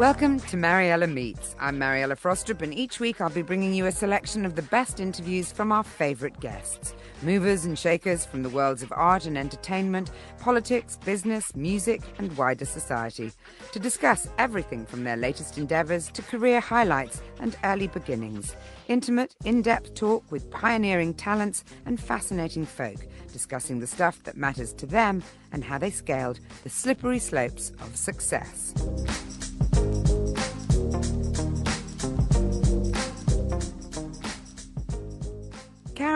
Welcome to Mariella Meets. I'm Mariella Frostrup, and each week I'll be bringing you a selection of the best interviews from our favourite guests. Movers and shakers from the worlds of art and entertainment, politics, business, music, and wider society. To discuss everything from their latest endeavours to career highlights and early beginnings. Intimate, in depth talk with pioneering talents and fascinating folk, discussing the stuff that matters to them and how they scaled the slippery slopes of success.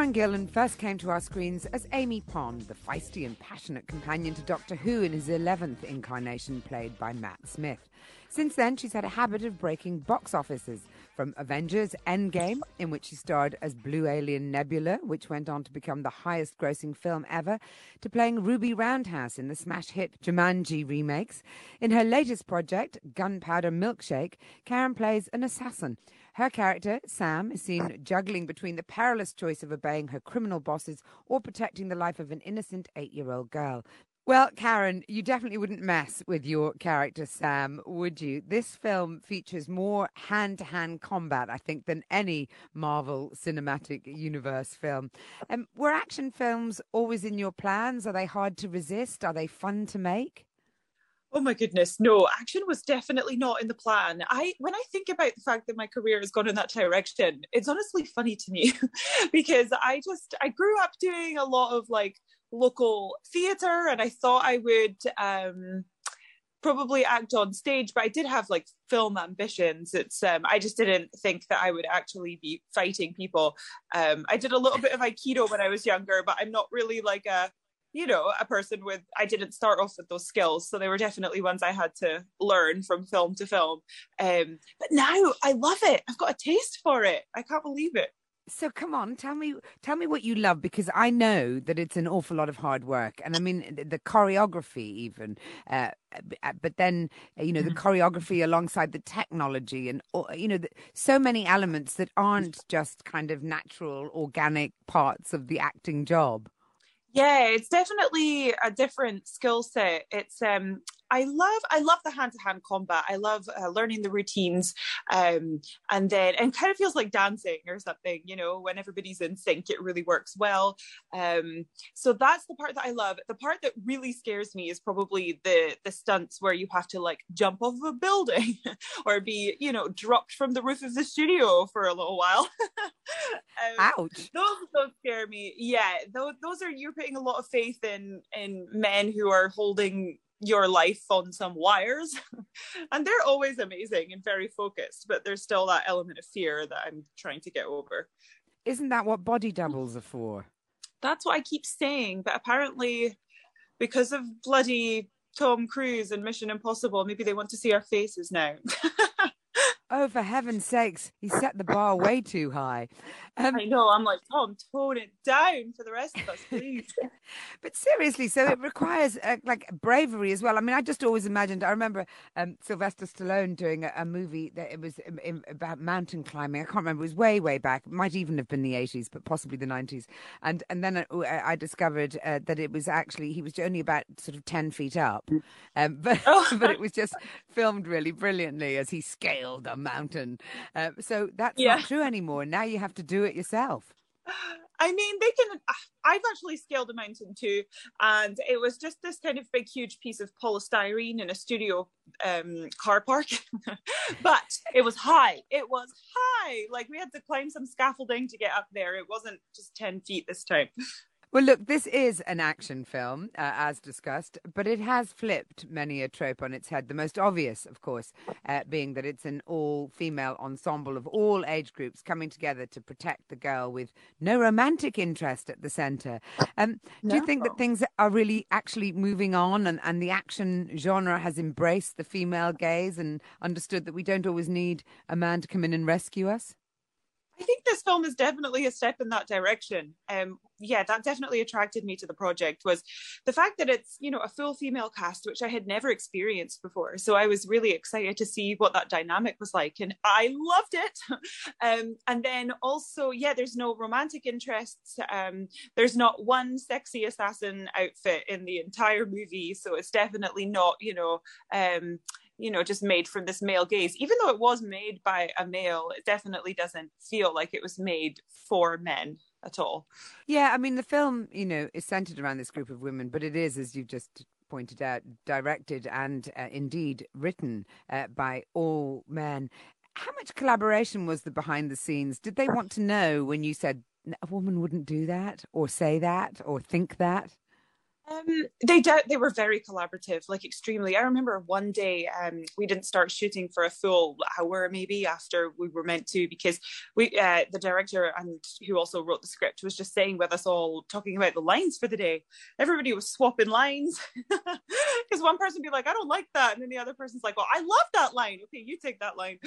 Karen Gillan first came to our screens as Amy Pond, the feisty and passionate companion to Doctor Who in his 11th incarnation, played by Matt Smith. Since then, she's had a habit of breaking box offices, from Avengers Endgame, in which she starred as Blue Alien Nebula, which went on to become the highest grossing film ever, to playing Ruby Roundhouse in the smash hit Jumanji remakes. In her latest project, Gunpowder Milkshake, Karen plays an assassin. Her character, Sam, is seen juggling between the perilous choice of obeying her criminal bosses or protecting the life of an innocent eight year old girl. Well, Karen, you definitely wouldn't mess with your character, Sam, would you? This film features more hand to hand combat, I think, than any Marvel Cinematic Universe film. Um, were action films always in your plans? Are they hard to resist? Are they fun to make? Oh my goodness, no, action was definitely not in the plan. I when I think about the fact that my career has gone in that direction, it's honestly funny to me because I just I grew up doing a lot of like local theater and I thought I would um probably act on stage but i did have like film ambitions. It's um i just didn't think that i would actually be fighting people. Um i did a little bit of aikido when i was younger but i'm not really like a you know a person with i didn't start off with those skills so they were definitely ones i had to learn from film to film. Um, but now i love it. I've got a taste for it. I can't believe it. So come on tell me tell me what you love because i know that it's an awful lot of hard work. And i mean the, the choreography even uh, but then you know the mm-hmm. choreography alongside the technology and you know the, so many elements that aren't just kind of natural organic parts of the acting job yeah it's definitely a different skill set. It's um I love I love the hand to hand combat. I love uh, learning the routines, um, and then and kind of feels like dancing or something. You know, when everybody's in sync, it really works well. Um, so that's the part that I love. The part that really scares me is probably the the stunts where you have to like jump off of a building or be you know dropped from the roof of the studio for a little while. um, Ouch! Those those scare me. Yeah, those those are you're putting a lot of faith in in men who are holding your life on some wires. And they're always amazing and very focused but there's still that element of fear that i'm trying to get over. Isn't that what body doubles are for? That's what i keep saying but apparently because of bloody tom cruise and mission impossible maybe they want to see our faces now Oh, for heaven's sakes, he set the bar way too high. Um, I know. I'm like, Tom, tone it down for the rest of us, please. but seriously, so it requires uh, like bravery as well. I mean, I just always imagined. I remember um, Sylvester Stallone doing a, a, movie that it was in, in, about mountain climbing. I can't remember. It was way, way back. It might even have been the 80s, but possibly the 90s. And and then I, I discovered uh, that it was actually he was only about sort of 10 feet up, um, but oh. but it was just filmed really brilliantly as he scaled them mountain. Uh, so that's yeah. not true anymore. Now you have to do it yourself. I mean, they can. I've actually scaled a mountain too, and it was just this kind of big, huge piece of polystyrene in a studio um, car park. but it was high. It was high. Like we had to climb some scaffolding to get up there. It wasn't just ten feet this time. Well, look, this is an action film, uh, as discussed, but it has flipped many a trope on its head. The most obvious, of course, uh, being that it's an all female ensemble of all age groups coming together to protect the girl with no romantic interest at the centre. Um, no. Do you think that things are really actually moving on and, and the action genre has embraced the female gaze and understood that we don't always need a man to come in and rescue us? I think this film is definitely a step in that direction. Um, yeah, that definitely attracted me to the project was the fact that it's you know a full female cast, which I had never experienced before. So I was really excited to see what that dynamic was like, and I loved it. um, and then also, yeah, there's no romantic interests. Um, there's not one sexy assassin outfit in the entire movie, so it's definitely not you know. You know just made from this male gaze. Even though it was made by a male it definitely doesn't feel like it was made for men at all. Yeah i mean the film you know is centered around this group of women but it is as you've just pointed out directed and uh, indeed written uh, by all men. How much collaboration was the behind the scenes? Did they want to know when you said a woman wouldn't do that or say that or think that um, they de- they were very collaborative, like extremely. I remember one day um, we didn't start shooting for a full hour maybe after we were meant to because we uh, the director and who also wrote the script was just saying with us all talking about the lines for the day. Everybody was swapping lines because one person would be like, "I don't like that," and then the other person's like, "Well, I love that line. Okay, you take that line."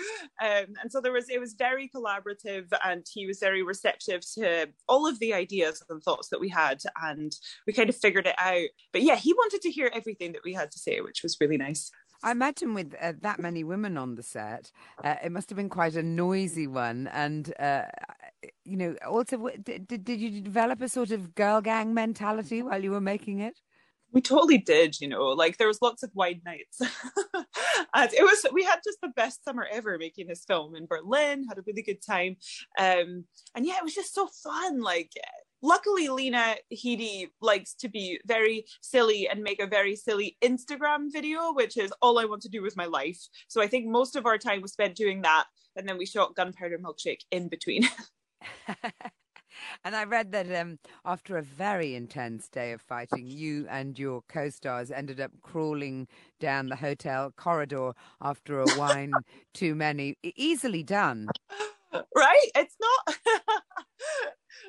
Um, and so there was it was very collaborative, and he was very receptive to all of the ideas and thoughts that we had, and we kind of figured it out out. But yeah, he wanted to hear everything that we had to say, which was really nice. I imagine with uh, that many women on the set, uh, it must have been quite a noisy one. And, uh, you know, also, did, did you develop a sort of girl gang mentality while you were making it? we totally did you know like there was lots of wide nights and it was we had just the best summer ever making this film in berlin had a really good time um and yeah it was just so fun like luckily lena headey likes to be very silly and make a very silly instagram video which is all i want to do with my life so i think most of our time was spent doing that and then we shot gunpowder milkshake in between And I read that um, after a very intense day of fighting, you and your co stars ended up crawling down the hotel corridor after a wine too many. Easily done. Right? It's not.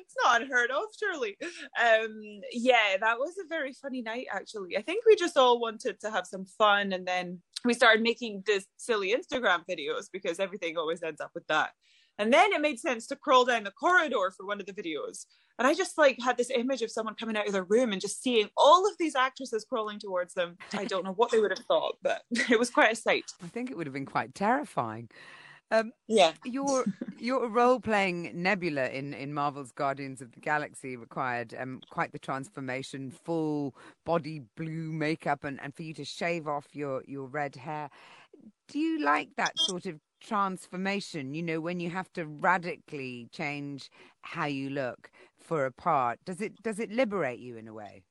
It's not unheard of, surely. Um, yeah, that was a very funny night, actually. I think we just all wanted to have some fun, and then we started making this silly Instagram videos because everything always ends up with that. And then it made sense to crawl down the corridor for one of the videos. And I just like had this image of someone coming out of their room and just seeing all of these actresses crawling towards them. I don't know what they would have thought, but it was quite a sight. I think it would have been quite terrifying. Um, yeah, your your role playing Nebula in, in Marvel's Guardians of the Galaxy required um, quite the transformation, full body blue makeup, and, and for you to shave off your, your red hair. Do you like that sort of transformation? You know, when you have to radically change how you look for a part, does it does it liberate you in a way?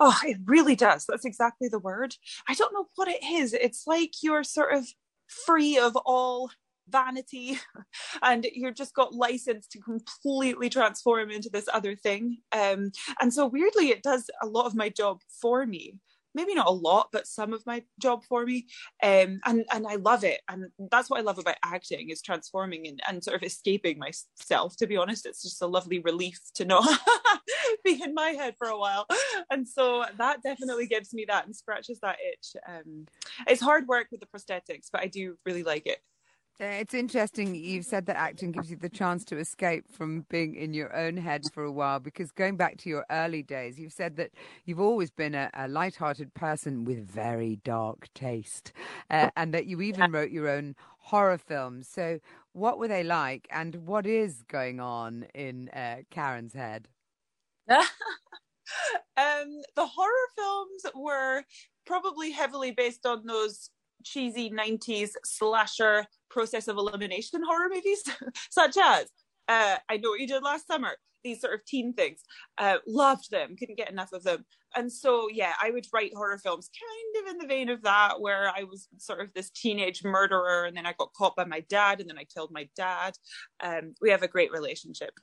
Oh, it really does. That's exactly the word. I don't know what it is. It's like you're sort of free of all vanity and you're just got license to completely transform into this other thing. Um, and so weirdly it does a lot of my job for me. Maybe not a lot but some of my job for me. Um, and and I love it. And that's what I love about acting is transforming and, and sort of escaping myself to be honest. It's just a lovely relief to not be in my head for a while. And so that definitely gives me that and scratches that itch. Um, it's hard work with the prosthetics but I do really like it it's interesting you've said that acting gives you the chance to escape from being in your own head for a while because going back to your early days, you've said that you've always been a, a light-hearted person with very dark taste uh, and that you even wrote your own horror films. So what were they like and what is going on in uh, Karen's head? um, the horror films were probably heavily based on those cheesy 90s slasher process of elimination horror movies, such as uh, I Know What You Did Last Summer, these sort of teen things. Uh, loved them, couldn't get enough of them. And so, yeah, I would write horror films kind of in the vein of that, where I was sort of this teenage murderer, and then I got caught by my dad, and then I killed my dad. Um, we have a great relationship.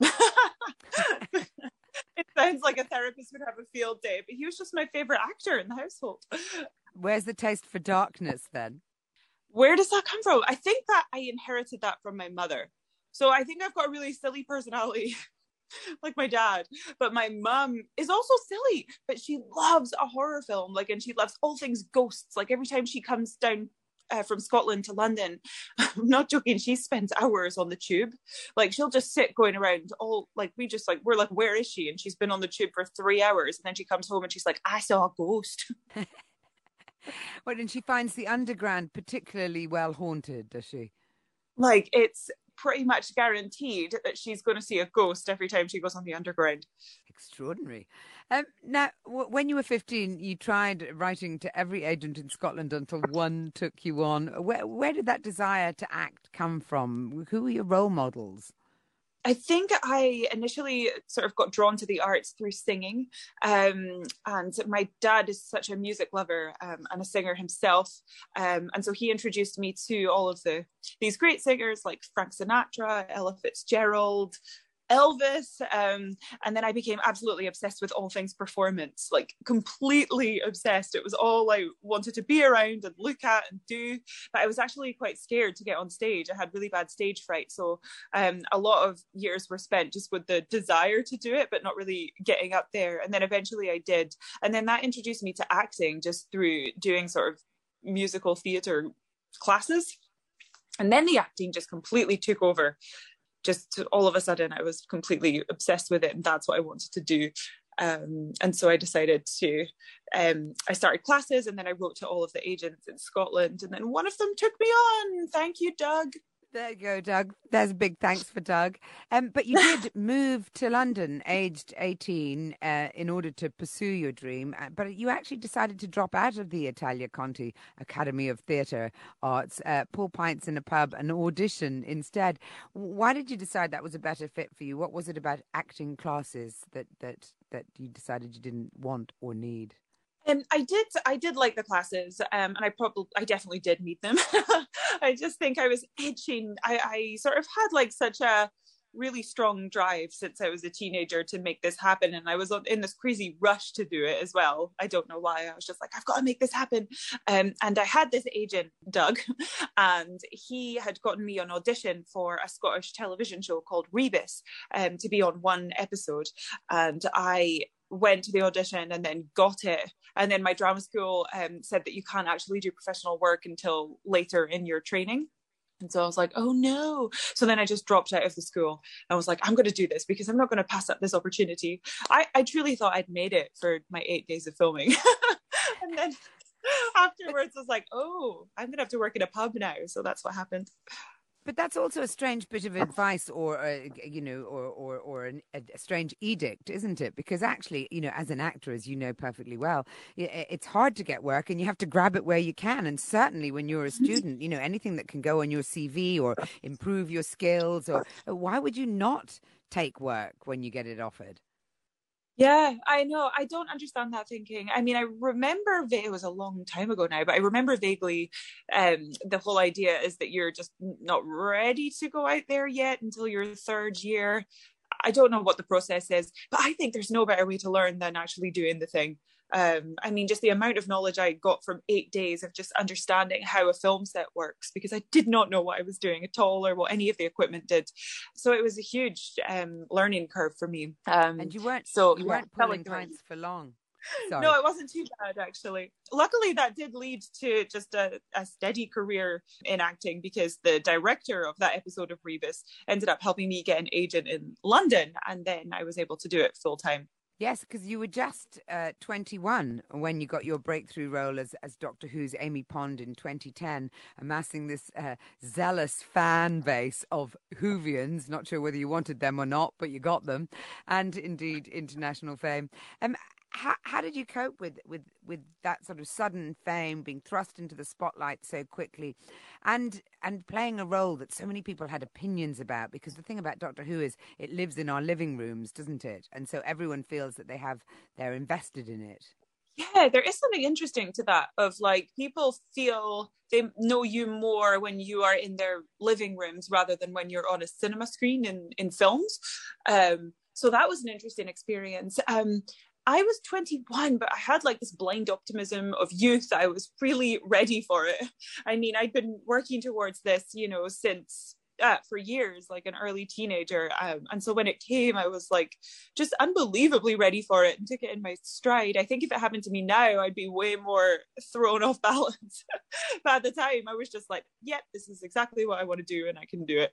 It sounds like a therapist would have a field day, but he was just my favorite actor in the household. Where's the taste for darkness then? Where does that come from? I think that I inherited that from my mother. So I think I've got a really silly personality. like my dad but my mum is also silly but she loves a horror film like and she loves all things ghosts like every time she comes down uh, from Scotland to London. I'm not joking. She spends hours on the tube. Like she'll just sit going around all like we just like we're like where is she? And she's been on the tube for three hours, and then she comes home and she's like I saw a ghost. well, and she finds the underground particularly well haunted, does she? Like it's pretty much guaranteed that she's going to see a ghost every time she goes on the underground. Extraordinary. Um, now, w- when you were 15, you tried writing to every agent in Scotland until one took you on. Where, where did that desire to act come from? Who were your role models? I think I initially sort of got drawn to the arts through singing. Um, and my dad is such a music lover um, and a singer himself. Um, and so he introduced me to all of the these great singers like Frank Sinatra, Ella Fitzgerald, Elvis. Um, and then I became absolutely obsessed with all things performance, like completely obsessed. It was all I wanted to be around and look at and do. But I was actually quite scared to get on stage. I had really bad stage fright. So um, a lot of years were spent just with the desire to do it, but not really getting up there. And then eventually I did. And then that introduced me to acting just through doing sort of musical theatre classes. And then the acting just completely took over just all of a sudden I was completely obsessed with it and that's what I wanted to do. Um, and so I decided to, um, I started classes and then I wrote to all of the agents in Scotland and then one of them took me on. Thank you, Doug. There you go, Doug. There's a big thanks for Doug. Um, but you did move to London aged 18 uh, in order to pursue your dream. Uh, but you actually decided to drop out of the Italia Conti Academy of Theatre Arts, uh, pour pints in a pub, and audition instead. Why did you decide that was a better fit for you? What was it about acting classes that, that, that you decided you didn't want or need? Um, I did. I did like the classes, um, and I probably, I definitely did meet them. I just think I was itching. I, I sort of had like such a really strong drive since I was a teenager to make this happen, and I was in this crazy rush to do it as well. I don't know why. I was just like, I've got to make this happen. Um, and I had this agent, Doug, and he had gotten me on audition for a Scottish television show called Rebus um, to be on one episode, and I went to the audition and then got it. And then my drama school um, said that you can't actually do professional work until later in your training. And so I was like, oh no. So then I just dropped out of the school. I was like, I'm going to do this because I'm not going to pass up this opportunity. I, I truly thought I'd made it for my eight days of filming. and then afterwards, I was like, oh, I'm going to have to work in a pub now. So that's what happened. But that's also a strange bit of advice, or uh, you know, or or or an, a strange edict, isn't it? Because actually, you know, as an actor, as you know perfectly well, it's hard to get work, and you have to grab it where you can. And certainly, when you're a student, you know, anything that can go on your CV or improve your skills, or uh, why would you not take work when you get it offered? Yeah, I know. I don't understand that thinking. I mean, I remember it was a long time ago now, but I remember vaguely um, the whole idea is that you're just not ready to go out there yet until your third year. I don't know what the process is, but I think there's no better way to learn than actually doing the thing um, I mean, just the amount of knowledge I got from eight days of just understanding how a film set works because I did not know what I was doing at all or what any of the equipment did. So it was a huge um, learning curve for me. Um, and you weren't so you weren't pulling pints for long. Sorry. No, it wasn't too bad actually. Luckily, that did lead to just a, a, steady career in acting because the director of that episode of Rebus ended up helping me get an agent in London, and then I was able to do it full time. Yes, because you were just uh, 21 when you got your breakthrough role as, as Doctor Who's Amy Pond in 2010, amassing this uh, zealous fan base of Whovians. Not sure whether you wanted them or not, but you got them, and indeed international fame. Um, how, how did you cope with, with, with that sort of sudden fame, being thrust into the spotlight so quickly, and and playing a role that so many people had opinions about? Because the thing about Doctor Who is it lives in our living rooms, doesn't it? And so everyone feels that they have they're invested in it. Yeah, there is something interesting to that of like people feel they know you more when you are in their living rooms rather than when you're on a cinema screen in in films. Um, so that was an interesting experience. Um, I was 21, but I had like this blind optimism of youth. I was really ready for it. I mean, I'd been working towards this, you know, since uh, for years, like an early teenager. Um, and so when it came, I was like just unbelievably ready for it and took it in my stride. I think if it happened to me now, I'd be way more thrown off balance. but at the time, I was just like, yep, this is exactly what I want to do and I can do it.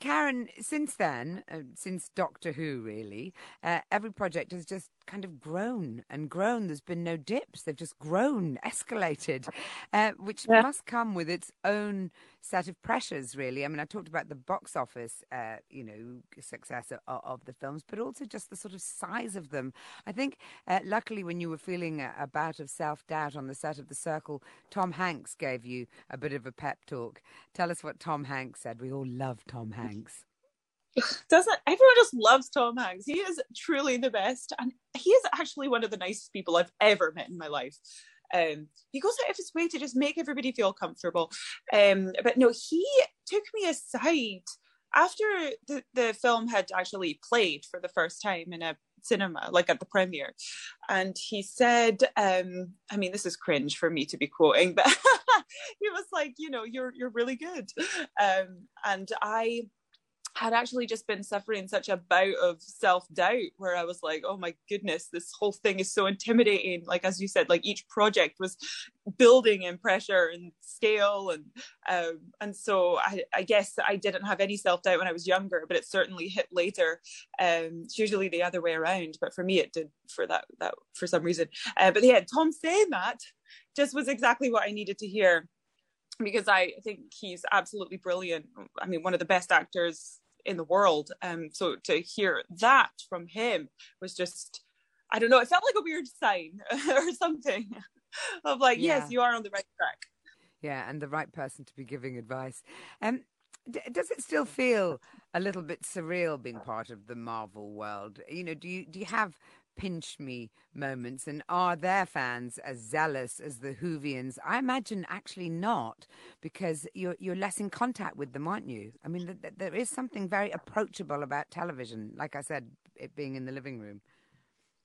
Karen, since then, uh, since Doctor Who, really, uh, every project has just kind of grown and grown. There's been no dips. They've just grown, escalated, uh, which yeah. must come with its own set of pressures, really. I mean, I talked about the box office, uh, you know, success of, of, the films, but also just the sort of size of them. I think, uh, luckily, when you were feeling a, a bout of self doubt on the set of The Circle, Tom Hanks gave you a bit of a pep talk. Tell us what Tom Hanks said. We all love Tom Hanks doesn't everyone just loves Tom Hanks? He is truly the best, and he is actually one of the nicest people I've ever met in my life. Um, he goes out of his way to just make everybody feel comfortable. Um, but no, he took me aside after the, the film had actually played for the first time in a cinema, like at the premiere. And he said, um, I mean, this is cringe for me to be quoting, but he was like, you know, you're you're really good. Um, and I had actually just been suffering such a bout of self doubt where I was like, oh my goodness, this whole thing is so intimidating. Like, as you said, like each project was building in pressure and scale. And, um, and so I, I guess I didn't have any self doubt when I was younger, but it certainly hit later. Um, it's usually the other way around, but for me, it did for that, that for some reason. Uh, but yeah, Tom saying that just was exactly what I needed to hear because I think he's absolutely brilliant. I mean, one of the best actors in the world. Um, so to hear that from him was just, I don't know, it felt like a weird sign or something of like, yeah. yes, you are on the right track. Yeah, and the right person to be giving advice. Um, d- does it still feel a little bit surreal being part of the Marvel world? You know, do you do you have pinch me moments? And are their fans as zealous as the Whovians? I imagine actually not, because you're you're less in contact with them, aren't you? I mean, th- th- there is something very approachable about television. Like I said, it being in the living room.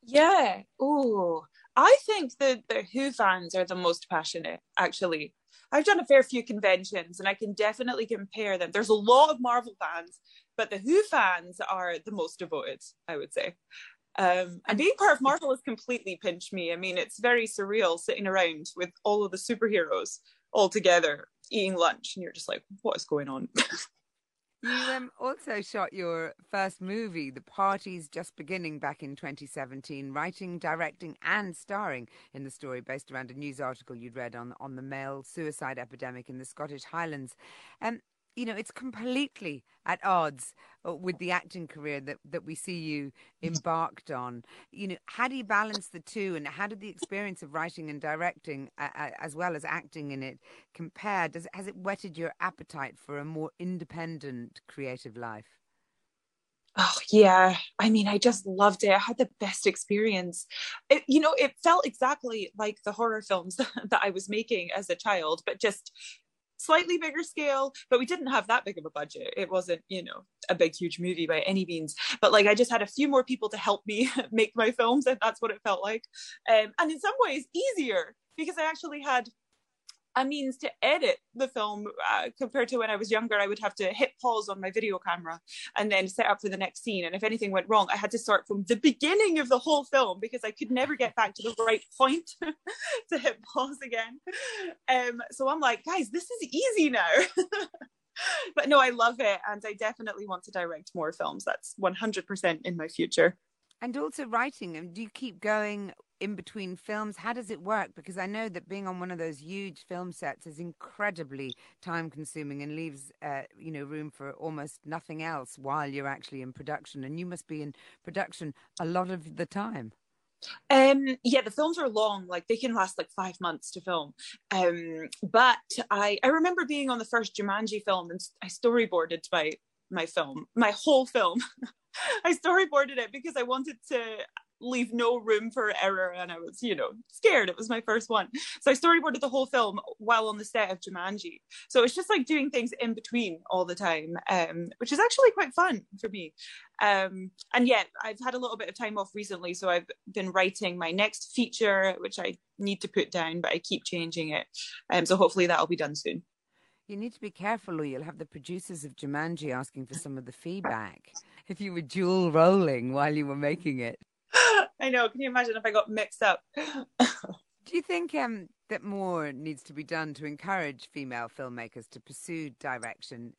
Yeah. Oh, I think that the Who fans are the most passionate, actually. I've done a fair few conventions and I can definitely compare them. There's a lot of Marvel fans, but the Who fans are the most devoted, I would say. Um, and being part of Marvel has completely pinched me. I mean, it's very surreal sitting around with all of the superheroes all together eating lunch, and you're just like, what is going on? you um, also shot your first movie, The Party's Just Beginning, back in 2017, writing, directing, and starring in the story based around a news article you'd read on, on the male suicide epidemic in the Scottish Highlands. Um, you know, it's completely at odds uh, with the acting career that, that we see you embarked on. You know, how do you balance the two, and how did the experience of writing and directing, uh, as well as acting in it, compare? Does has it whetted your appetite for a more independent creative life? Oh yeah, I mean, I just loved it. I had the best experience. It, you know, it felt exactly like the horror films that I was making as a child, but just slightly bigger scale, but we didn't have that big of a budget. It wasn't, you know, a big, huge movie by any means. But like, I just had a few more people to help me make my films, and that's what it felt like. Um, and in some ways, easier because I actually had a means to edit the film uh, compared to when I was younger. I would have to hit pause on my video camera and then set up for the next scene. And if anything went wrong, I had to start from the beginning of the whole film because I could never get back to the right point to hit pause again. Um, so I'm like, guys, this is easy now. but no, I love it. And I definitely want to direct more films. That's 100% in my future. And also writing. Them. Do you keep going in between films? How does it work? Because I know that being on one of those huge film sets is incredibly time consuming and leaves, uh, you know, room for almost nothing else while you're actually in production. And you must be in production a lot of the time. Um, yeah, the films are long; like they can last like five months to film. Um, but I I remember being on the first Jumanji film, and I storyboarded my my film, my whole film. I storyboarded it because I wanted to leave no room for error and I was, you know, scared. It was my first one. So I storyboarded the whole film while on the set of Jumanji. So it's just like doing things in between all the time, um, which is actually quite fun for me. Um, and yet I've had a little bit of time off recently, so I've been writing my next feature, which I need to put down, but I keep changing it. Um, so hopefully that'll be done soon. You need to be careful, or you'll have the producers of Jumanji asking for some of the feedback if you were dual rolling while you were making it. I know. Can you imagine if I got mixed up? Do you think um, that more needs to be done to encourage female filmmakers to pursue direction?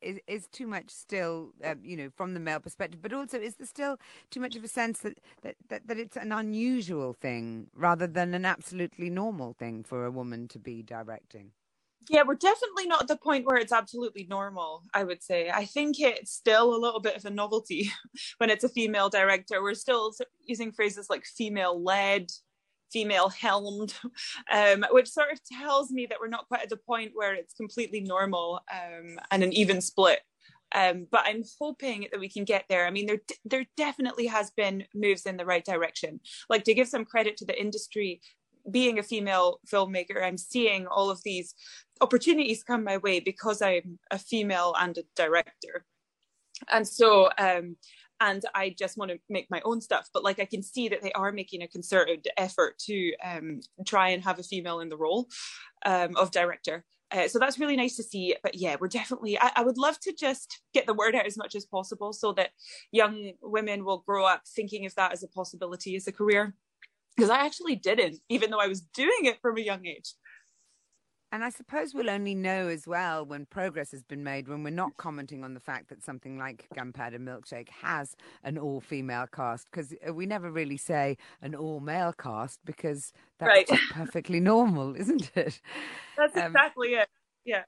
Is, is too much still, um, you know, from the male perspective, but also is there still too much of a sense that, that, that, that it's an unusual thing rather than an absolutely normal thing for a woman to be directing? Yeah we're definitely not at the point where it's absolutely normal i would say i think it's still a little bit of a novelty when it's a female director we're still using phrases like female led female helmed um, which sort of tells me that we're not quite at the point where it's completely normal um, and an even split um, but I'm hoping that we can get there. I mean, there there definitely has been moves in the right direction. Like to give some credit to the industry, being a female filmmaker, I'm seeing all of these opportunities come my way because I'm a female and a director. And so, um, and I just want to make my own stuff. But like I can see that they are making a concerted effort to um, try and have a female in the role um, of director. Uh, so that's really nice to see. But yeah, we're definitely, I, I, would love to just get the word out as much as possible so that young women will grow up thinking of that as a possibility as a career because I actually didn't, even though I was doing it from a young age. And I suppose we'll only know as well when progress has been made when we're not commenting on the fact that something like Gunpowder Milkshake has an all female cast because uh, we never really say an all male cast because that's right. perfectly normal, isn't it? That's um, exactly it. Yeah.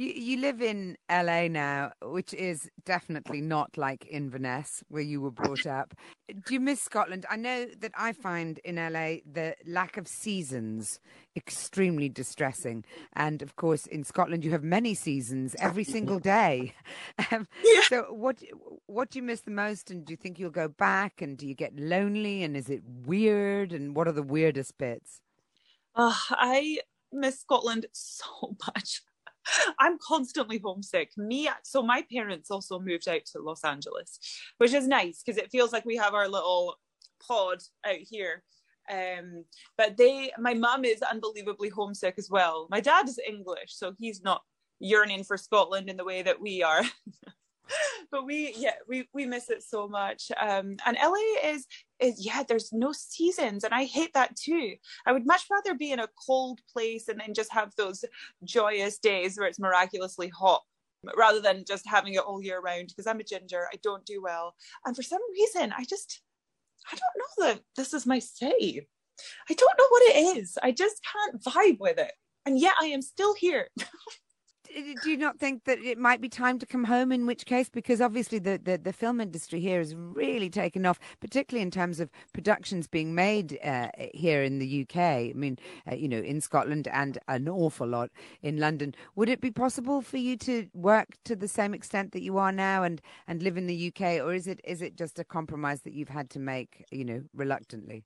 You you live in LA now, which is definitely not like Inverness where you were brought up. Do you miss Scotland? I know that I find in LA the lack of seasons extremely distressing, and of course in Scotland you have many seasons every single day. Um, yeah. So what what do you miss the most, and do you think you'll go back? And do you get lonely? And is it weird? And what are the weirdest bits? Uh, I miss Scotland so much. I'm constantly homesick. Me, so my parents also moved out to Los Angeles, which is nice because it feels like we have our little pod out here. Um, but they, my mum is unbelievably homesick as well. My dad is English, so he's not yearning for Scotland in the way that we are. but we yeah we we miss it so much um and la is is yeah there's no seasons and i hate that too. I would much rather be in a cold place and then just have those joyous days where it's miraculously hot rather than just having it all year round because i'm a ginger i don't do well. And for some reason i just i don't know that this is my city i don't know what it is. I just can't vibe with it. And yet i am still here do you not think that it might be time to come home in which case? Because obviously the, the, the film industry here has really taken off particularly in terms of productions being made uh, here in the UK I mean uh, you know in Scotland and an awful lot in London. Would it be possible for you to work to the same extent that you are now and and live in the UK or is it is it just a compromise that you've had to make you know reluctantly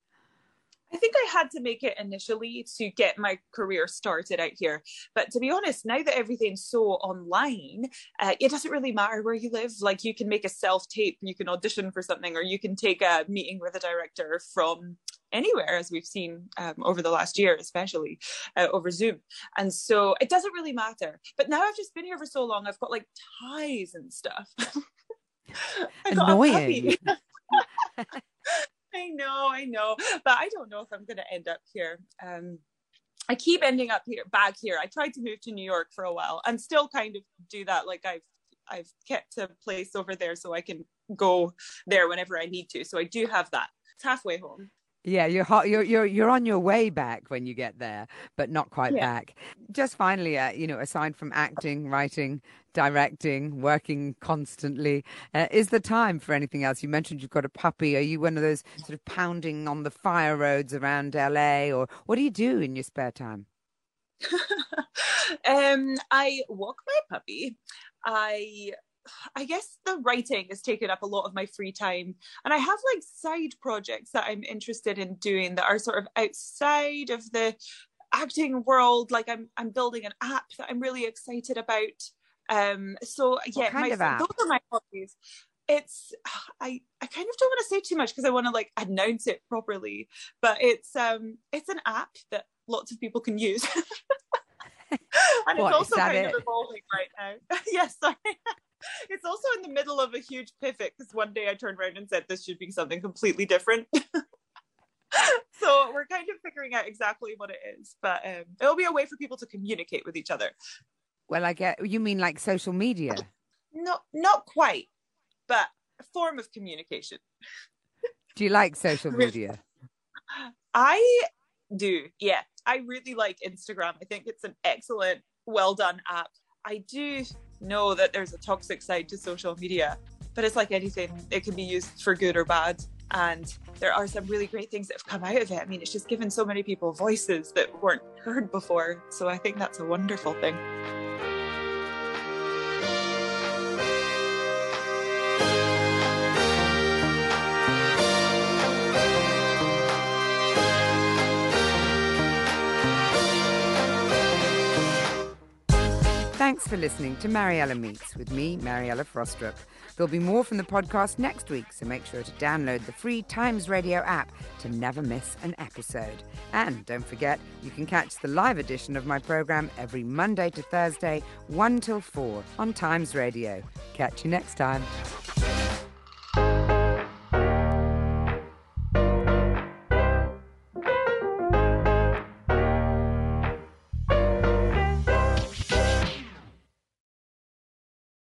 I think I had to make it initially to get my career started out here. But to be honest, now that everything's so online, uh, it doesn't really matter where you live. Like you can make a self tape, you can audition for something, or you can take a meeting with a director from anywhere, as we've seen um, over the last year, especially uh, over Zoom. And so it doesn't really matter. But now I've just been here for so long, I've got like ties and stuff. Annoying. I know, I know, but I don't know if I'm going to end up here. Um, I keep ending up here, back here. I tried to move to New York for a while, and still kind of do that. Like I've I've kept a place over there so I can go there whenever I need to. So I do have that. It's halfway home. Yeah, you're hot, you're you're you're on your way back when you get there, but not quite Yeah. back. Just finally, uh, you know, aside from acting, writing, directing, working constantly, uh, is the time for anything else? You mentioned you've got a puppy. Are you one of those sort of pounding on the fire roads around LA, or what do you do in your spare time? um, I walk my puppy. I I guess the writing has taken up a lot of my free time. And I have like side projects that I'm interested in doing that are sort of outside of the acting world. Like I'm I'm building an app that I'm really excited about. Um so yeah, my those are my hobbies. It's I I kind of don't want to say too much because I want to like announce it properly. But it's um it's an app that lots of people can use. and What, it's also kind it? of evolving right now. yes, sorry. it's also in the middle of a huge pivot because one day I turned around and said this should be something completely different. so we're kind of figuring out exactly what it is, but um, it'll be a way for people to communicate with each other. Well, I get you mean like social media. No, not quite, but a form of communication. Do you like social media? I do, yeah. I really like Instagram. I think it's an excellent, well done app. I do know that there's a toxic side to social media, but it's like anything, it can be used for good or bad. And there are some really great things that have come out of it. I mean, it's just given so many people voices that weren't heard before. So I think that's a wonderful thing. Thanks for listening to Mariella Meets with me, Mariella Frostrup. There'll be more from the podcast next week, so make sure to download the free Times Radio app to never miss an episode. And don't forget, you can catch the live edition of my program every Monday to Thursday, 1 till 4 on Times Radio. Catch you next time.